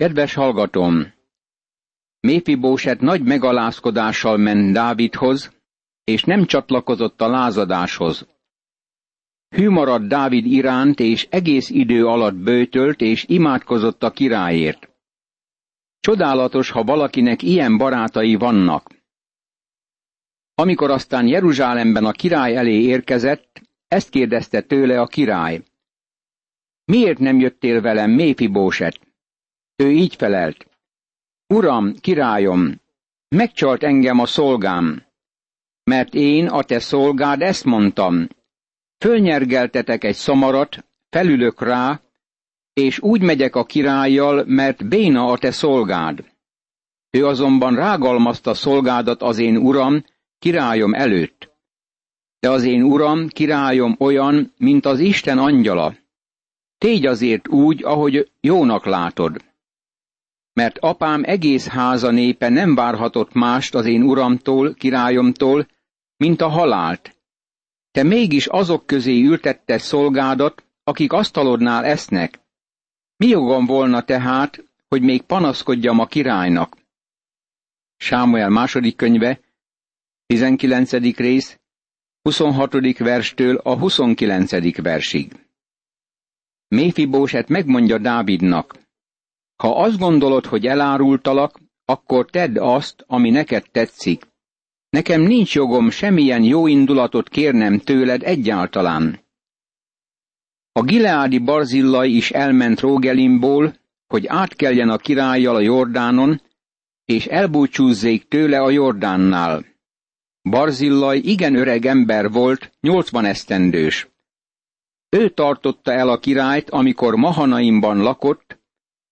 Kedves hallgatom! Méfibóset nagy megalázkodással ment Dávidhoz, és nem csatlakozott a lázadáshoz. Hű maradt Dávid iránt, és egész idő alatt bőtölt, és imádkozott a királyért. Csodálatos, ha valakinek ilyen barátai vannak. Amikor aztán Jeruzsálemben a király elé érkezett, ezt kérdezte tőle a király. Miért nem jöttél velem, Méfibóset? Ő így felelt. Uram, királyom, megcsalt engem a szolgám, mert én, a te szolgád, ezt mondtam. Fölnyergeltetek egy szamarat, felülök rá, és úgy megyek a királlyal, mert béna a te szolgád. Ő azonban rágalmazta szolgádat az én uram, királyom előtt. De az én uram, királyom olyan, mint az Isten angyala. Tégy azért úgy, ahogy jónak látod. Mert apám egész háza népe nem várhatott mást az én uramtól, királyomtól, mint a halált. Te mégis azok közé ültette szolgádat, akik asztalodnál esznek. Mi jogom volna tehát, hogy még panaszkodjam a királynak? Sámuel második könyve, 19. rész, 26. verstől a 29. versig. Méfibóset megmondja Dávidnak, ha azt gondolod, hogy elárultalak, akkor tedd azt, ami neked tetszik. Nekem nincs jogom semmilyen jó indulatot kérnem tőled egyáltalán. A gileádi barzillai is elment Rógelimból, hogy átkeljen a királlyal a Jordánon, és elbúcsúzzék tőle a Jordánnál. Barzillaj igen öreg ember volt, nyolcvan esztendős. Ő tartotta el a királyt, amikor Mahanaimban lakott,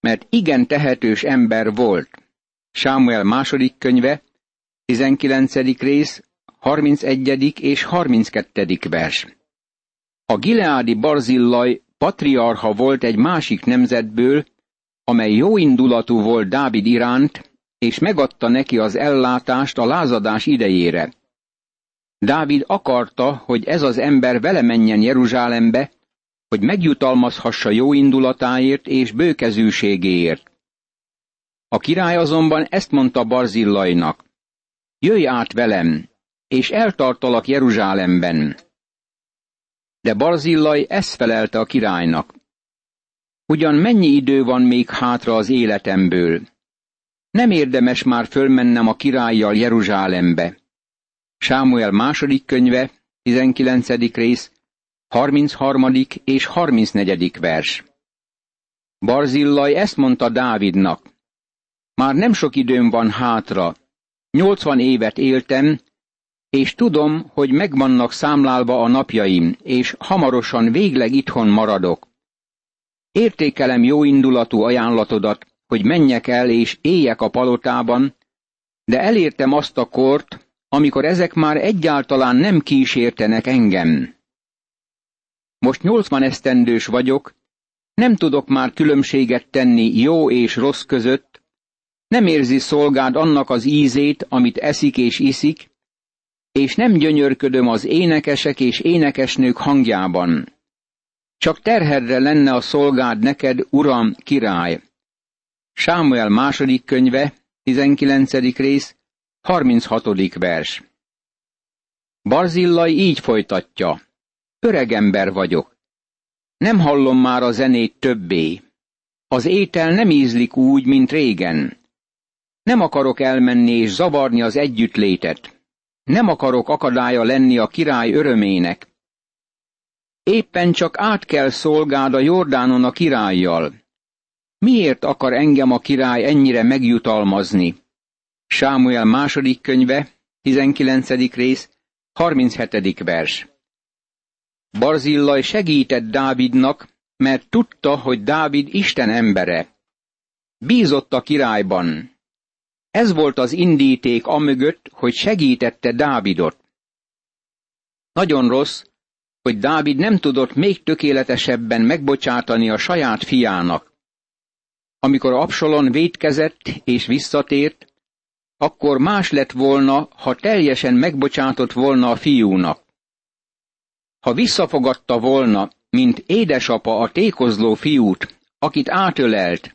mert igen tehetős ember volt. Sámuel második könyve, 19. rész, 31. és 32. vers. A gileádi Barzillaj patriarha volt egy másik nemzetből, amely jóindulatú volt Dávid iránt, és megadta neki az ellátást a lázadás idejére. Dávid akarta, hogy ez az ember vele menjen Jeruzsálembe, hogy megjutalmazhassa jó indulatáért és bőkezűségéért. A király azonban ezt mondta Barzillainak, jöjj át velem, és eltartalak Jeruzsálemben. De Barzillai ezt felelte a királynak. Ugyan mennyi idő van még hátra az életemből? Nem érdemes már fölmennem a királlyal Jeruzsálembe. Sámuel második könyve, 19. rész, 33. és 34. vers. Barzillai ezt mondta Dávidnak. Már nem sok időm van hátra. Nyolcvan évet éltem, és tudom, hogy megvannak számlálva a napjaim, és hamarosan végleg itthon maradok. Értékelem jó indulatú ajánlatodat, hogy menjek el és éljek a palotában, de elértem azt a kort, amikor ezek már egyáltalán nem kísértenek engem. Most nyolcvan esztendős vagyok, nem tudok már különbséget tenni jó és rossz között, nem érzi szolgád annak az ízét, amit eszik és iszik, és nem gyönyörködöm az énekesek és énekesnők hangjában. Csak terhedre lenne a szolgád neked, uram, király. Sámuel második könyve, 19. rész, 36. vers. Barzillai így folytatja. Öreg ember vagyok. Nem hallom már a zenét többé. Az étel nem ízlik úgy, mint régen. Nem akarok elmenni és zavarni az együttlétet. Nem akarok akadálya lenni a király örömének. Éppen csak át kell szolgáld a Jordánon a királlyal. Miért akar engem a király ennyire megjutalmazni? Sámuel második könyve, 19. rész, 37. vers. Barzillaj segített Dávidnak, mert tudta, hogy Dávid Isten embere. Bízott a királyban. Ez volt az indíték amögött, hogy segítette Dávidot. Nagyon rossz, hogy Dávid nem tudott még tökéletesebben megbocsátani a saját fiának. Amikor Absalon védkezett és visszatért, akkor más lett volna, ha teljesen megbocsátott volna a fiúnak. Ha visszafogadta volna, mint édesapa a tékozló fiút, akit átölelt,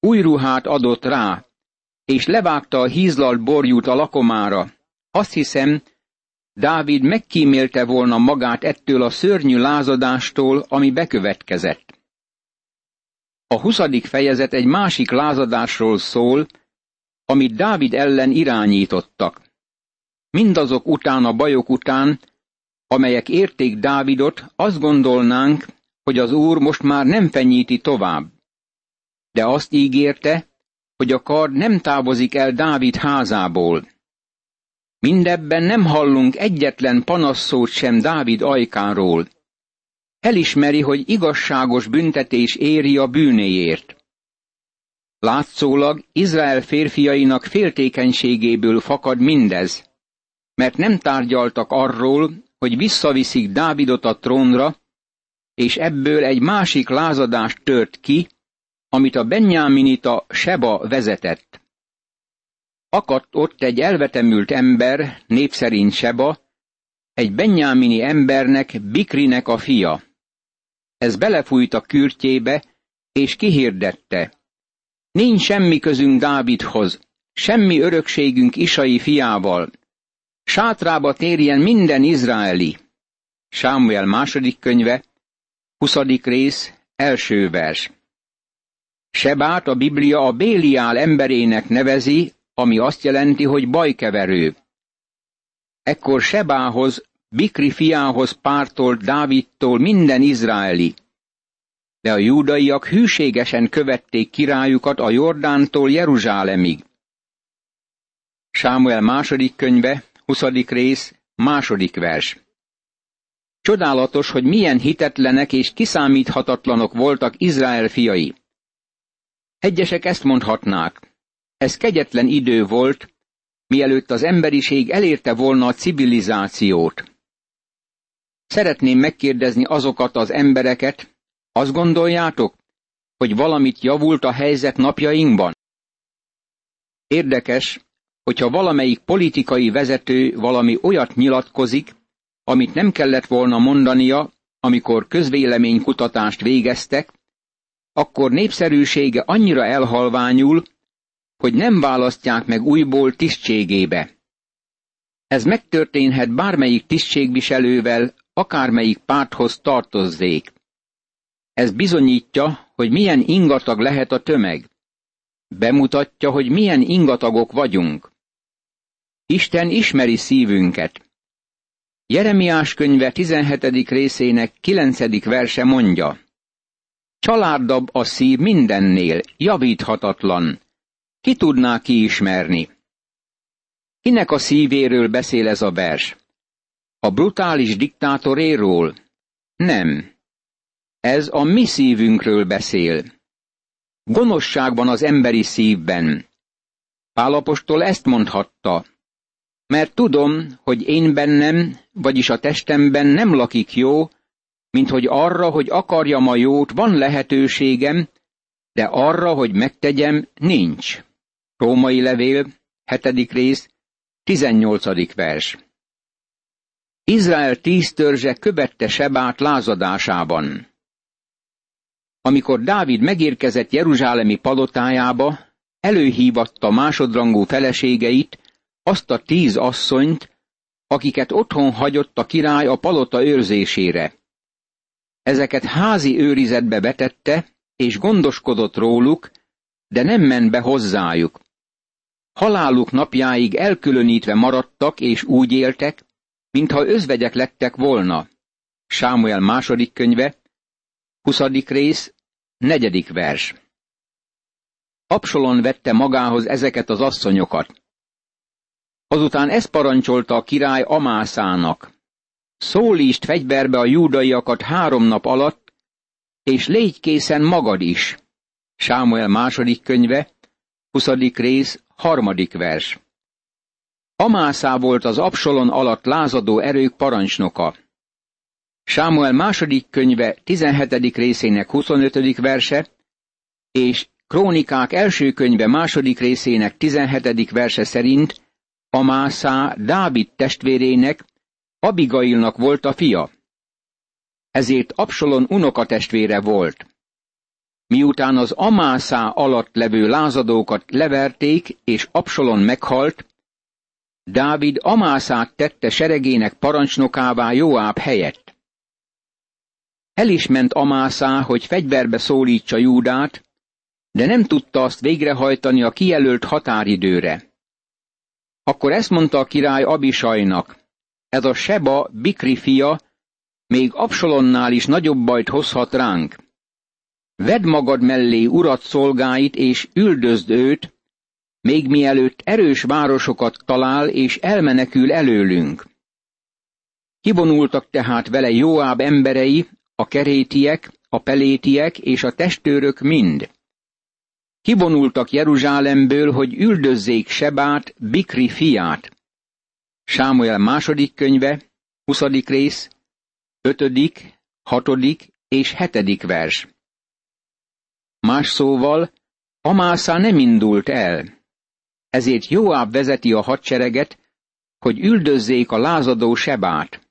új ruhát adott rá, és levágta a hízlalt borjút a lakomára, azt hiszem, Dávid megkímélte volna magát ettől a szörnyű lázadástól, ami bekövetkezett. A huszadik fejezet egy másik lázadásról szól, amit Dávid ellen irányítottak. Mindazok után a bajok után, amelyek érték Dávidot, azt gondolnánk, hogy az Úr most már nem fenyíti tovább. De azt ígérte, hogy a kard nem távozik el Dávid házából. Mindebben nem hallunk egyetlen panasszót sem Dávid ajkáról. Elismeri, hogy igazságos büntetés éri a bűnéért. Látszólag Izrael férfiainak féltékenységéből fakad mindez, mert nem tárgyaltak arról, hogy visszaviszik Dávidot a trónra, és ebből egy másik lázadás tört ki, amit a Benjáminita Seba vezetett. Akadt ott egy elvetemült ember, népszerint Seba, egy benyámini embernek, Bikrinek a fia. Ez belefújt a kürtjébe, és kihirdette. Nincs semmi közünk Dávidhoz, semmi örökségünk Isai fiával. Sátrába térjen minden izraeli. Sámuel második könyve, 20. rész, első vers. Sebát a Biblia a Béliál emberének nevezi, ami azt jelenti, hogy bajkeverő. Ekkor Sebához, Bikri fiához pártolt Dávidtól minden izraeli. De a júdaiak hűségesen követték királyukat a Jordántól Jeruzsálemig. Sámuel második könyve, 20. rész, második vers. Csodálatos, hogy milyen hitetlenek és kiszámíthatatlanok voltak Izrael fiai. Egyesek ezt mondhatnák. Ez kegyetlen idő volt, mielőtt az emberiség elérte volna a civilizációt. Szeretném megkérdezni azokat az embereket, azt gondoljátok, hogy valamit javult a helyzet napjainkban? Érdekes, hogyha valamelyik politikai vezető valami olyat nyilatkozik, amit nem kellett volna mondania, amikor közvéleménykutatást végeztek, akkor népszerűsége annyira elhalványul, hogy nem választják meg újból tisztségébe. Ez megtörténhet bármelyik tisztségviselővel, akármelyik párthoz tartozzék. Ez bizonyítja, hogy milyen ingatag lehet a tömeg. Bemutatja, hogy milyen ingatagok vagyunk. Isten ismeri szívünket. Jeremiás könyve 17. részének 9. verse mondja, Csalárdabb a szív mindennél, javíthatatlan. Ki tudná kiismerni? Kinek a szívéről beszél ez a vers? A brutális diktátoréról? Nem. Ez a mi szívünkről beszél. Gonoszságban az emberi szívben. Pálapostól ezt mondhatta, mert tudom, hogy én bennem, vagyis a testemben nem lakik jó, mint hogy arra, hogy akarjam a jót, van lehetőségem, de arra, hogy megtegyem, nincs. Római levél, hetedik rész, 18. vers. Izrael tíz törzse követte Sebát lázadásában. Amikor Dávid megérkezett Jeruzsálemi palotájába, előhívatta másodrangú feleségeit, azt a tíz asszonyt, akiket otthon hagyott a király a palota őrzésére. Ezeket házi őrizetbe vetette, és gondoskodott róluk, de nem ment be hozzájuk. Haláluk napjáig elkülönítve maradtak, és úgy éltek, mintha özvegyek lettek volna. Sámuel második könyve, 20. rész, negyedik vers. Absalon vette magához ezeket az asszonyokat. Azután ezt parancsolta a király Amászának. Szólítsd fegyverbe a júdaiakat három nap alatt, és légy készen magad is. Sámuel második könyve, 20. rész, harmadik vers. Amászá volt az Absalon alatt lázadó erők parancsnoka. Sámuel második könyve 17. részének 25. verse, és Krónikák első könyve második részének 17. verse szerint Amászá Dávid testvérének, Abigailnak volt a fia. Ezért Absalon unokatestvére volt. Miután az Amászá alatt levő lázadókat leverték, és Absalon meghalt, Dávid Amászát tette seregének parancsnokává Joáb helyett. El is ment Amászá, hogy fegyverbe szólítsa Júdát, de nem tudta azt végrehajtani a kijelölt határidőre. Akkor ezt mondta a király Abisajnak, ez a Seba Bikri fia, még Absalonnál is nagyobb bajt hozhat ránk. Vedd magad mellé urat szolgáit, és üldözd őt, még mielőtt erős városokat talál, és elmenekül előlünk. Kivonultak tehát vele Jóáb emberei, a kerétiek, a pelétiek és a testőrök mind. Kivonultak Jeruzsálemből, hogy üldözzék Sebát, Bikri fiát. Sámuel második könyve, 20. rész, 5., 6. és 7. vers. Más szóval, Amászá nem indult el. Ezért Joáb vezeti a hadsereget, hogy üldözzék a lázadó Sebát.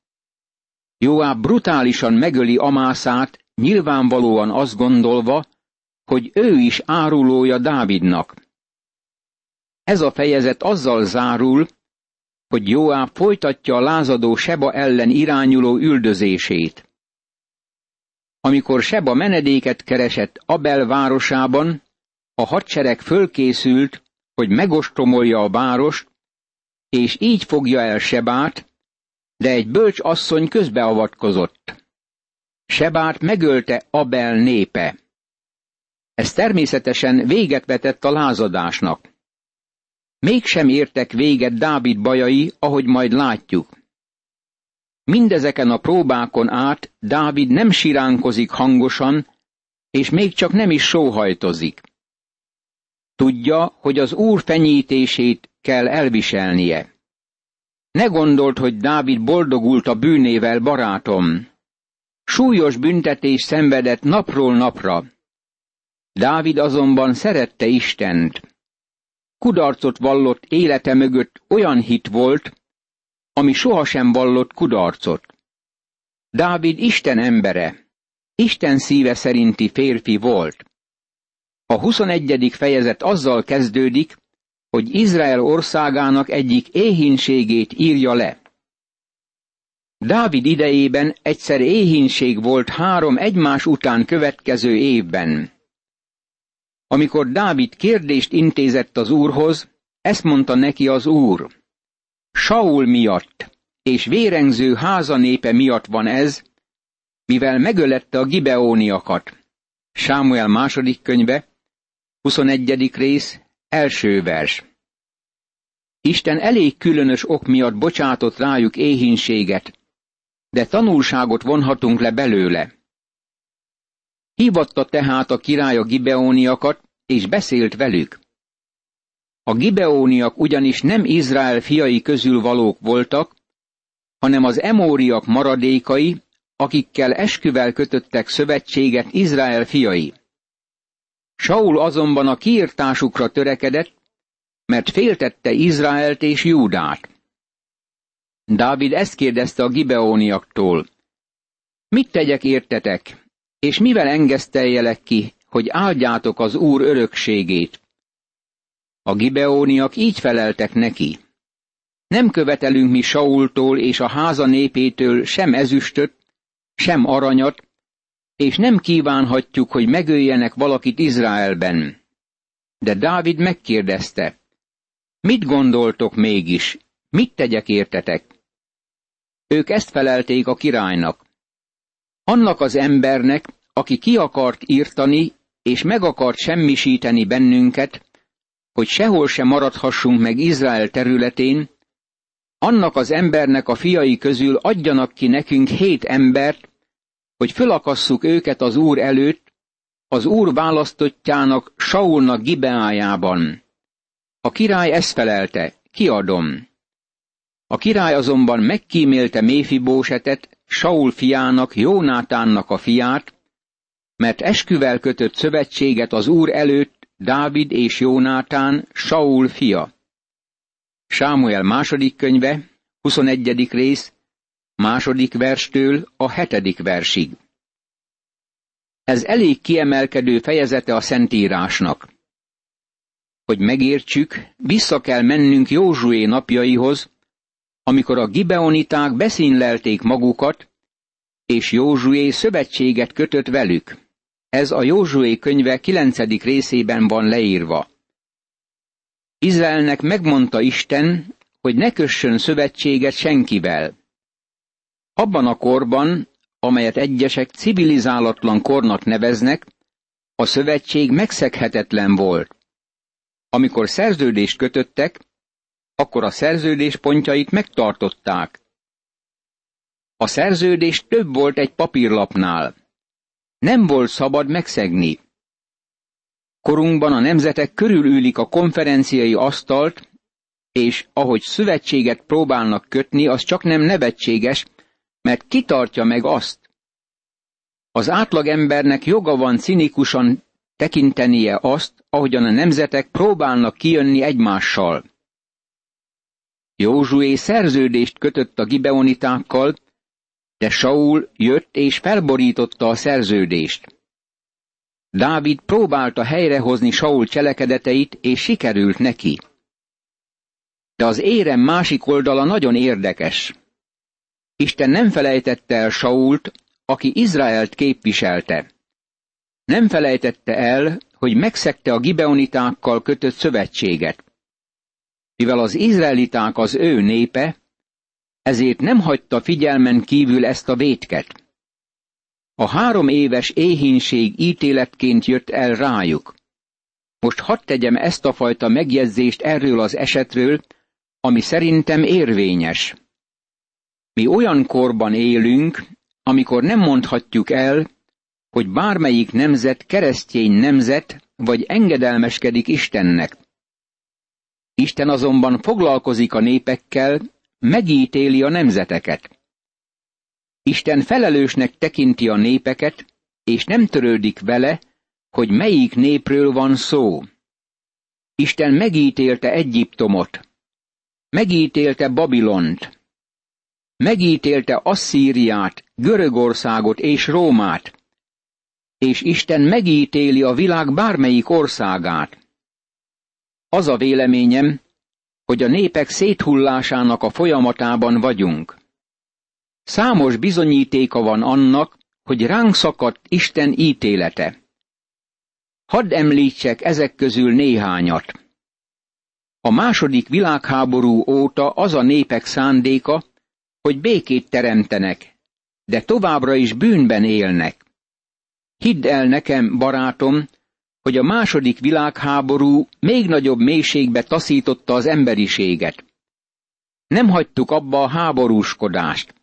Joáb brutálisan megöli Amászát, nyilvánvalóan azt gondolva, hogy ő is árulója Dávidnak. Ez a fejezet azzal zárul, hogy Joáb folytatja a lázadó Seba ellen irányuló üldözését. Amikor Seba menedéket keresett Abel városában, a hadsereg fölkészült, hogy megostromolja a várost, és így fogja el Sebát, de egy bölcs asszony közbeavatkozott. Sebát megölte Abel népe. Ez természetesen véget vetett a lázadásnak. Mégsem értek véget Dávid bajai, ahogy majd látjuk. Mindezeken a próbákon át Dávid nem siránkozik hangosan, és még csak nem is sóhajtozik. Tudja, hogy az Úr fenyítését kell elviselnie. Ne gondolt, hogy Dávid boldogult a bűnével, barátom. Súlyos büntetés szenvedett napról napra. Dávid azonban szerette Istent. Kudarcot vallott élete mögött olyan hit volt, ami sohasem vallott kudarcot. Dávid Isten embere, Isten szíve szerinti férfi volt. A 21. fejezet azzal kezdődik, hogy Izrael országának egyik éhínségét írja le. Dávid idejében egyszer éhínség volt három egymás után következő évben. Amikor Dávid kérdést intézett az úrhoz, ezt mondta neki az úr. Saul miatt és vérengző háza népe miatt van ez, mivel megölette a gibeóniakat. Sámuel második könyve, 21. rész, első vers. Isten elég különös ok miatt bocsátott rájuk éhínséget, de tanulságot vonhatunk le belőle. Hívatta tehát a király a gibeóniakat, és beszélt velük. A gibeóniak ugyanis nem Izrael fiai közül valók voltak, hanem az emóriak maradékai, akikkel esküvel kötöttek szövetséget Izrael fiai. Saul azonban a kiirtásukra törekedett, mert féltette Izraelt és Júdát. Dávid ezt kérdezte a gibeóniaktól. Mit tegyek értetek, és mivel engeszteljelek ki, hogy áldjátok az Úr örökségét? A gibeóniak így feleltek neki. Nem követelünk mi Saultól és a háza népétől sem ezüstöt, sem aranyat, és nem kívánhatjuk, hogy megöljenek valakit Izraelben. De Dávid megkérdezte, mit gondoltok mégis, mit tegyek értetek? Ők ezt felelték a királynak. Annak az embernek, aki ki akart írtani, és meg akart semmisíteni bennünket, hogy sehol sem maradhassunk meg Izrael területén, annak az embernek a fiai közül adjanak ki nekünk hét embert, hogy fölakasszuk őket az Úr előtt, az Úr választottjának Saulnak Gibeájában. A király ezt felelte, kiadom. A király azonban megkímélte Méfibósetet, Saul fiának, Jónátánnak a fiát, mert esküvel kötött szövetséget az Úr előtt Dávid és Jónátán, Saul fia. Sámuel második könyve, 21. rész, második verstől a hetedik versig. Ez elég kiemelkedő fejezete a Szentírásnak. Hogy megértsük, vissza kell mennünk Józsué napjaihoz, amikor a gibeoniták beszínlelték magukat, és Józsué szövetséget kötött velük. Ez a Józsué könyve kilencedik részében van leírva. Izraelnek megmondta Isten, hogy ne kössön szövetséget senkivel. Abban a korban, amelyet egyesek civilizálatlan kornak neveznek, a szövetség megszeghetetlen volt. Amikor szerződést kötöttek, akkor a szerződés pontjait megtartották. A szerződés több volt egy papírlapnál. Nem volt szabad megszegni. Korunkban a nemzetek körülülik a konferenciai asztalt, és ahogy szövetséget próbálnak kötni, az csak nem nevetséges, mert kitartja meg azt. Az átlagembernek joga van cinikusan tekintenie azt, ahogyan a nemzetek próbálnak kijönni egymással. Józsué szerződést kötött a gibeonitákkal, de Saul jött és felborította a szerződést. Dávid próbálta helyrehozni Saul cselekedeteit, és sikerült neki. De az érem másik oldala nagyon érdekes. Isten nem felejtette el Sault, aki Izraelt képviselte. Nem felejtette el, hogy megszegte a gibeonitákkal kötött szövetséget. Mivel az izraeliták az ő népe, ezért nem hagyta figyelmen kívül ezt a vétket. A három éves éhínség ítéletként jött el rájuk. Most hadd tegyem ezt a fajta megjegyzést erről az esetről, ami szerintem érvényes. Mi olyan korban élünk, amikor nem mondhatjuk el, hogy bármelyik nemzet keresztény nemzet, vagy engedelmeskedik Istennek. Isten azonban foglalkozik a népekkel, megítéli a nemzeteket. Isten felelősnek tekinti a népeket, és nem törődik vele, hogy melyik népről van szó. Isten megítélte Egyiptomot, megítélte Babilont, megítélte Asszíriát, Görögországot és Rómát, és Isten megítéli a világ bármelyik országát. Az a véleményem, hogy a népek széthullásának a folyamatában vagyunk. Számos bizonyítéka van annak, hogy ránk szakadt Isten ítélete. Hadd említsek ezek közül néhányat. A második világháború óta az a népek szándéka, hogy békét teremtenek, de továbbra is bűnben élnek. Hidd el nekem, barátom, hogy a második világháború még nagyobb mélységbe taszította az emberiséget. Nem hagytuk abba a háborúskodást.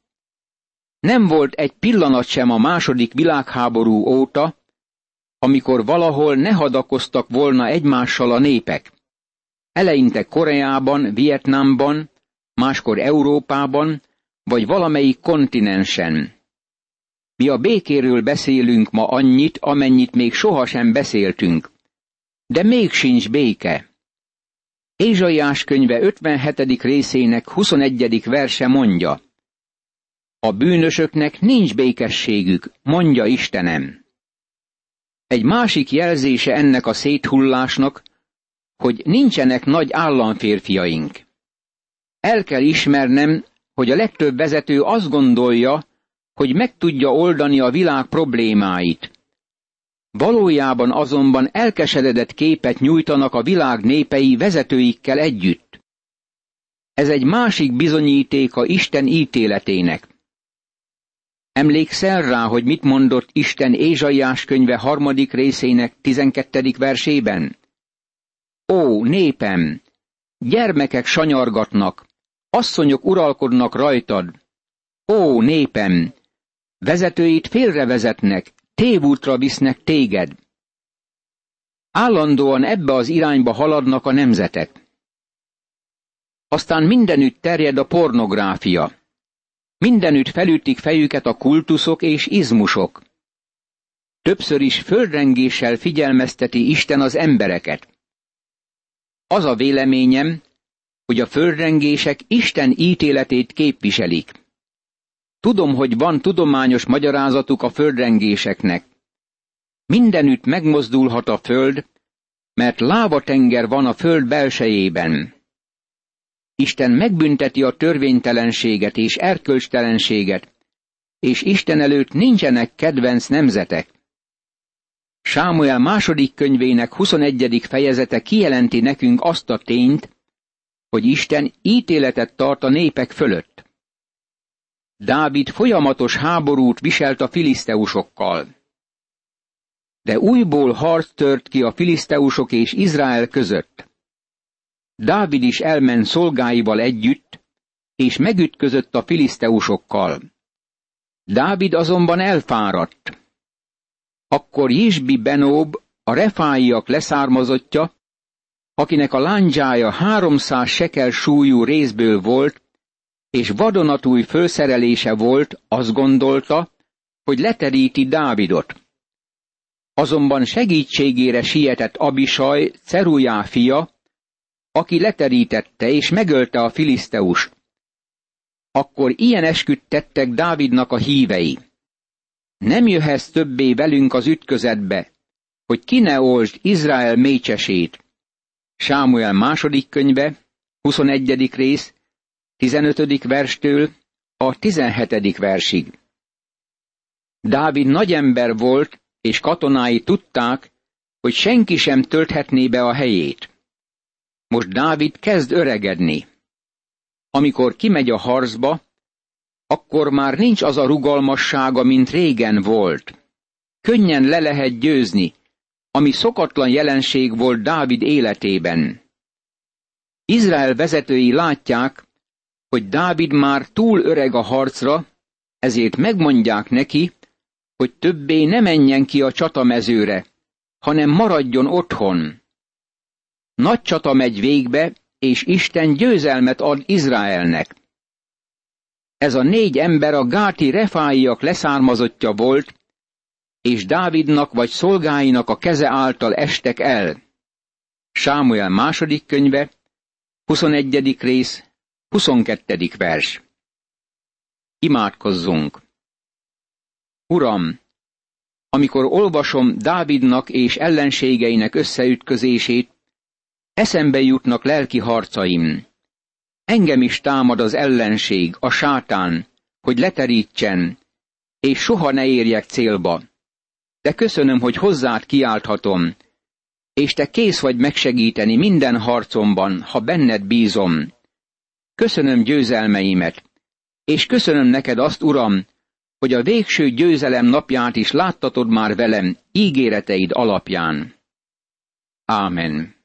Nem volt egy pillanat sem a második világháború óta, amikor valahol ne hadakoztak volna egymással a népek. Eleinte Koreában, Vietnámban, máskor Európában, vagy valamelyik kontinensen. Mi a békéről beszélünk ma annyit, amennyit még sohasem beszéltünk. De még sincs béke. Ézsaiás könyve 57. részének 21. verse mondja. A bűnösöknek nincs békességük, mondja Istenem. Egy másik jelzése ennek a széthullásnak, hogy nincsenek nagy államférfiaink. El kell ismernem, hogy a legtöbb vezető azt gondolja, hogy meg tudja oldani a világ problémáit. Valójában azonban elkeseredett képet nyújtanak a világ népei vezetőikkel együtt. Ez egy másik bizonyítéka Isten ítéletének. Emlékszel rá, hogy mit mondott Isten Ézsaiás könyve harmadik részének tizenkettedik versében? Ó, népem! Gyermekek sanyargatnak, asszonyok uralkodnak rajtad. Ó, népem! Vezetőit félrevezetnek, tévútra visznek téged. Állandóan ebbe az irányba haladnak a nemzetek. Aztán mindenütt terjed a pornográfia. Mindenütt felütik fejüket a kultuszok és izmusok. Többször is földrengéssel figyelmezteti Isten az embereket. Az a véleményem, hogy a földrengések Isten ítéletét képviselik. Tudom, hogy van tudományos magyarázatuk a földrengéseknek. Mindenütt megmozdulhat a föld, mert lávatenger van a föld belsejében. Isten megbünteti a törvénytelenséget és erkölcstelenséget, és Isten előtt nincsenek kedvenc nemzetek. Sámuel második könyvének 21. fejezete kijelenti nekünk azt a tényt, hogy Isten ítéletet tart a népek fölött. Dávid folyamatos háborút viselt a filiszteusokkal. De újból harc tört ki a filiszteusok és Izrael között. Dávid is elment szolgáival együtt, és megütközött a filiszteusokkal. Dávid azonban elfáradt. Akkor Jisbi Benób, a refáiak leszármazottja, akinek a lándzsája háromszáz sekel súlyú részből volt, és vadonatúj fölszerelése volt, azt gondolta, hogy leteríti Dávidot. Azonban segítségére sietett Abisaj, Cerujá fia, aki leterítette és megölte a filiszteus. Akkor ilyen esküdt tettek Dávidnak a hívei. Nem jöhetsz többé velünk az ütközetbe, hogy ki ne olsd Izrael mécsesét. Sámuel második könyve, 21. rész, 15. verstől a 17. versig. Dávid nagy ember volt, és katonái tudták, hogy senki sem tölthetné be a helyét. Most Dávid kezd öregedni. Amikor kimegy a harcba, akkor már nincs az a rugalmassága, mint régen volt. Könnyen le lehet győzni, ami szokatlan jelenség volt Dávid életében. Izrael vezetői látják, hogy Dávid már túl öreg a harcra, ezért megmondják neki, hogy többé ne menjen ki a csatamezőre, hanem maradjon otthon. Nagy csata megy végbe, és Isten győzelmet ad Izraelnek. Ez a négy ember a gáti refáiak leszármazottja volt, és Dávidnak vagy szolgáinak a keze által estek el. Sámuel második könyve, 21. rész, 22. vers. Imádkozzunk! Uram, amikor olvasom Dávidnak és ellenségeinek összeütközését, eszembe jutnak lelki harcaim. Engem is támad az ellenség, a sátán, hogy leterítsen, és soha ne érjek célba. De köszönöm, hogy hozzád kiálthatom, és te kész vagy megsegíteni minden harcomban, ha benned bízom. Köszönöm győzelmeimet, és köszönöm neked azt, Uram, hogy a végső győzelem napját is láttatod már velem ígéreteid alapján. Ámen.